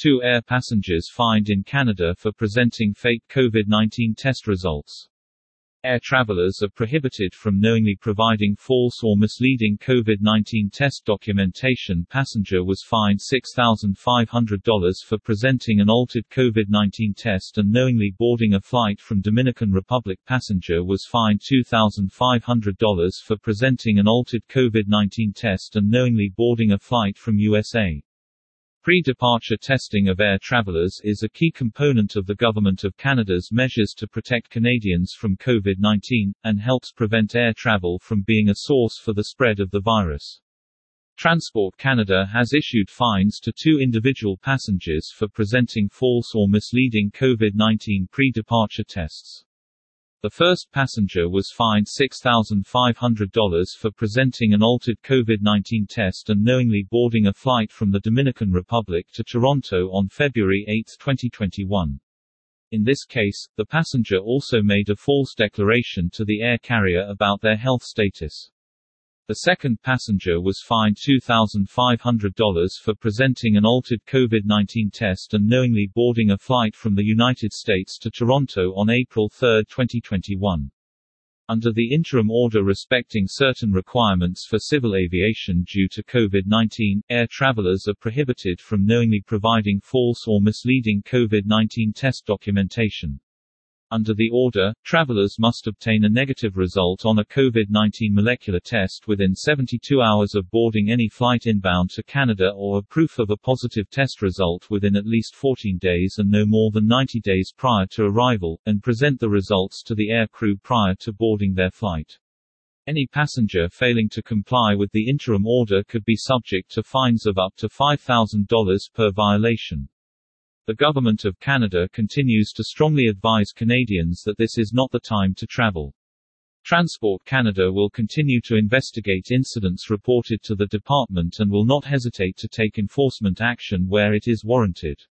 Two air passengers fined in Canada for presenting fake COVID-19 test results. Air travelers are prohibited from knowingly providing false or misleading COVID-19 test documentation. Passenger was fined $6,500 for presenting an altered COVID-19 test and knowingly boarding a flight from Dominican Republic. Passenger was fined $2,500 for presenting an altered COVID-19 test and knowingly boarding a flight from USA. Pre-departure testing of air travelers is a key component of the Government of Canada's measures to protect Canadians from COVID-19, and helps prevent air travel from being a source for the spread of the virus. Transport Canada has issued fines to two individual passengers for presenting false or misleading COVID-19 pre-departure tests. The first passenger was fined $6,500 for presenting an altered COVID-19 test and knowingly boarding a flight from the Dominican Republic to Toronto on February 8, 2021. In this case, the passenger also made a false declaration to the air carrier about their health status. The second passenger was fined $2,500 for presenting an altered COVID-19 test and knowingly boarding a flight from the United States to Toronto on April 3, 2021. Under the interim order respecting certain requirements for civil aviation due to COVID-19, air travelers are prohibited from knowingly providing false or misleading COVID-19 test documentation. Under the order, travelers must obtain a negative result on a COVID-19 molecular test within 72 hours of boarding any flight inbound to Canada or a proof of a positive test result within at least 14 days and no more than 90 days prior to arrival, and present the results to the air crew prior to boarding their flight. Any passenger failing to comply with the interim order could be subject to fines of up to $5,000 per violation. The Government of Canada continues to strongly advise Canadians that this is not the time to travel. Transport Canada will continue to investigate incidents reported to the department and will not hesitate to take enforcement action where it is warranted.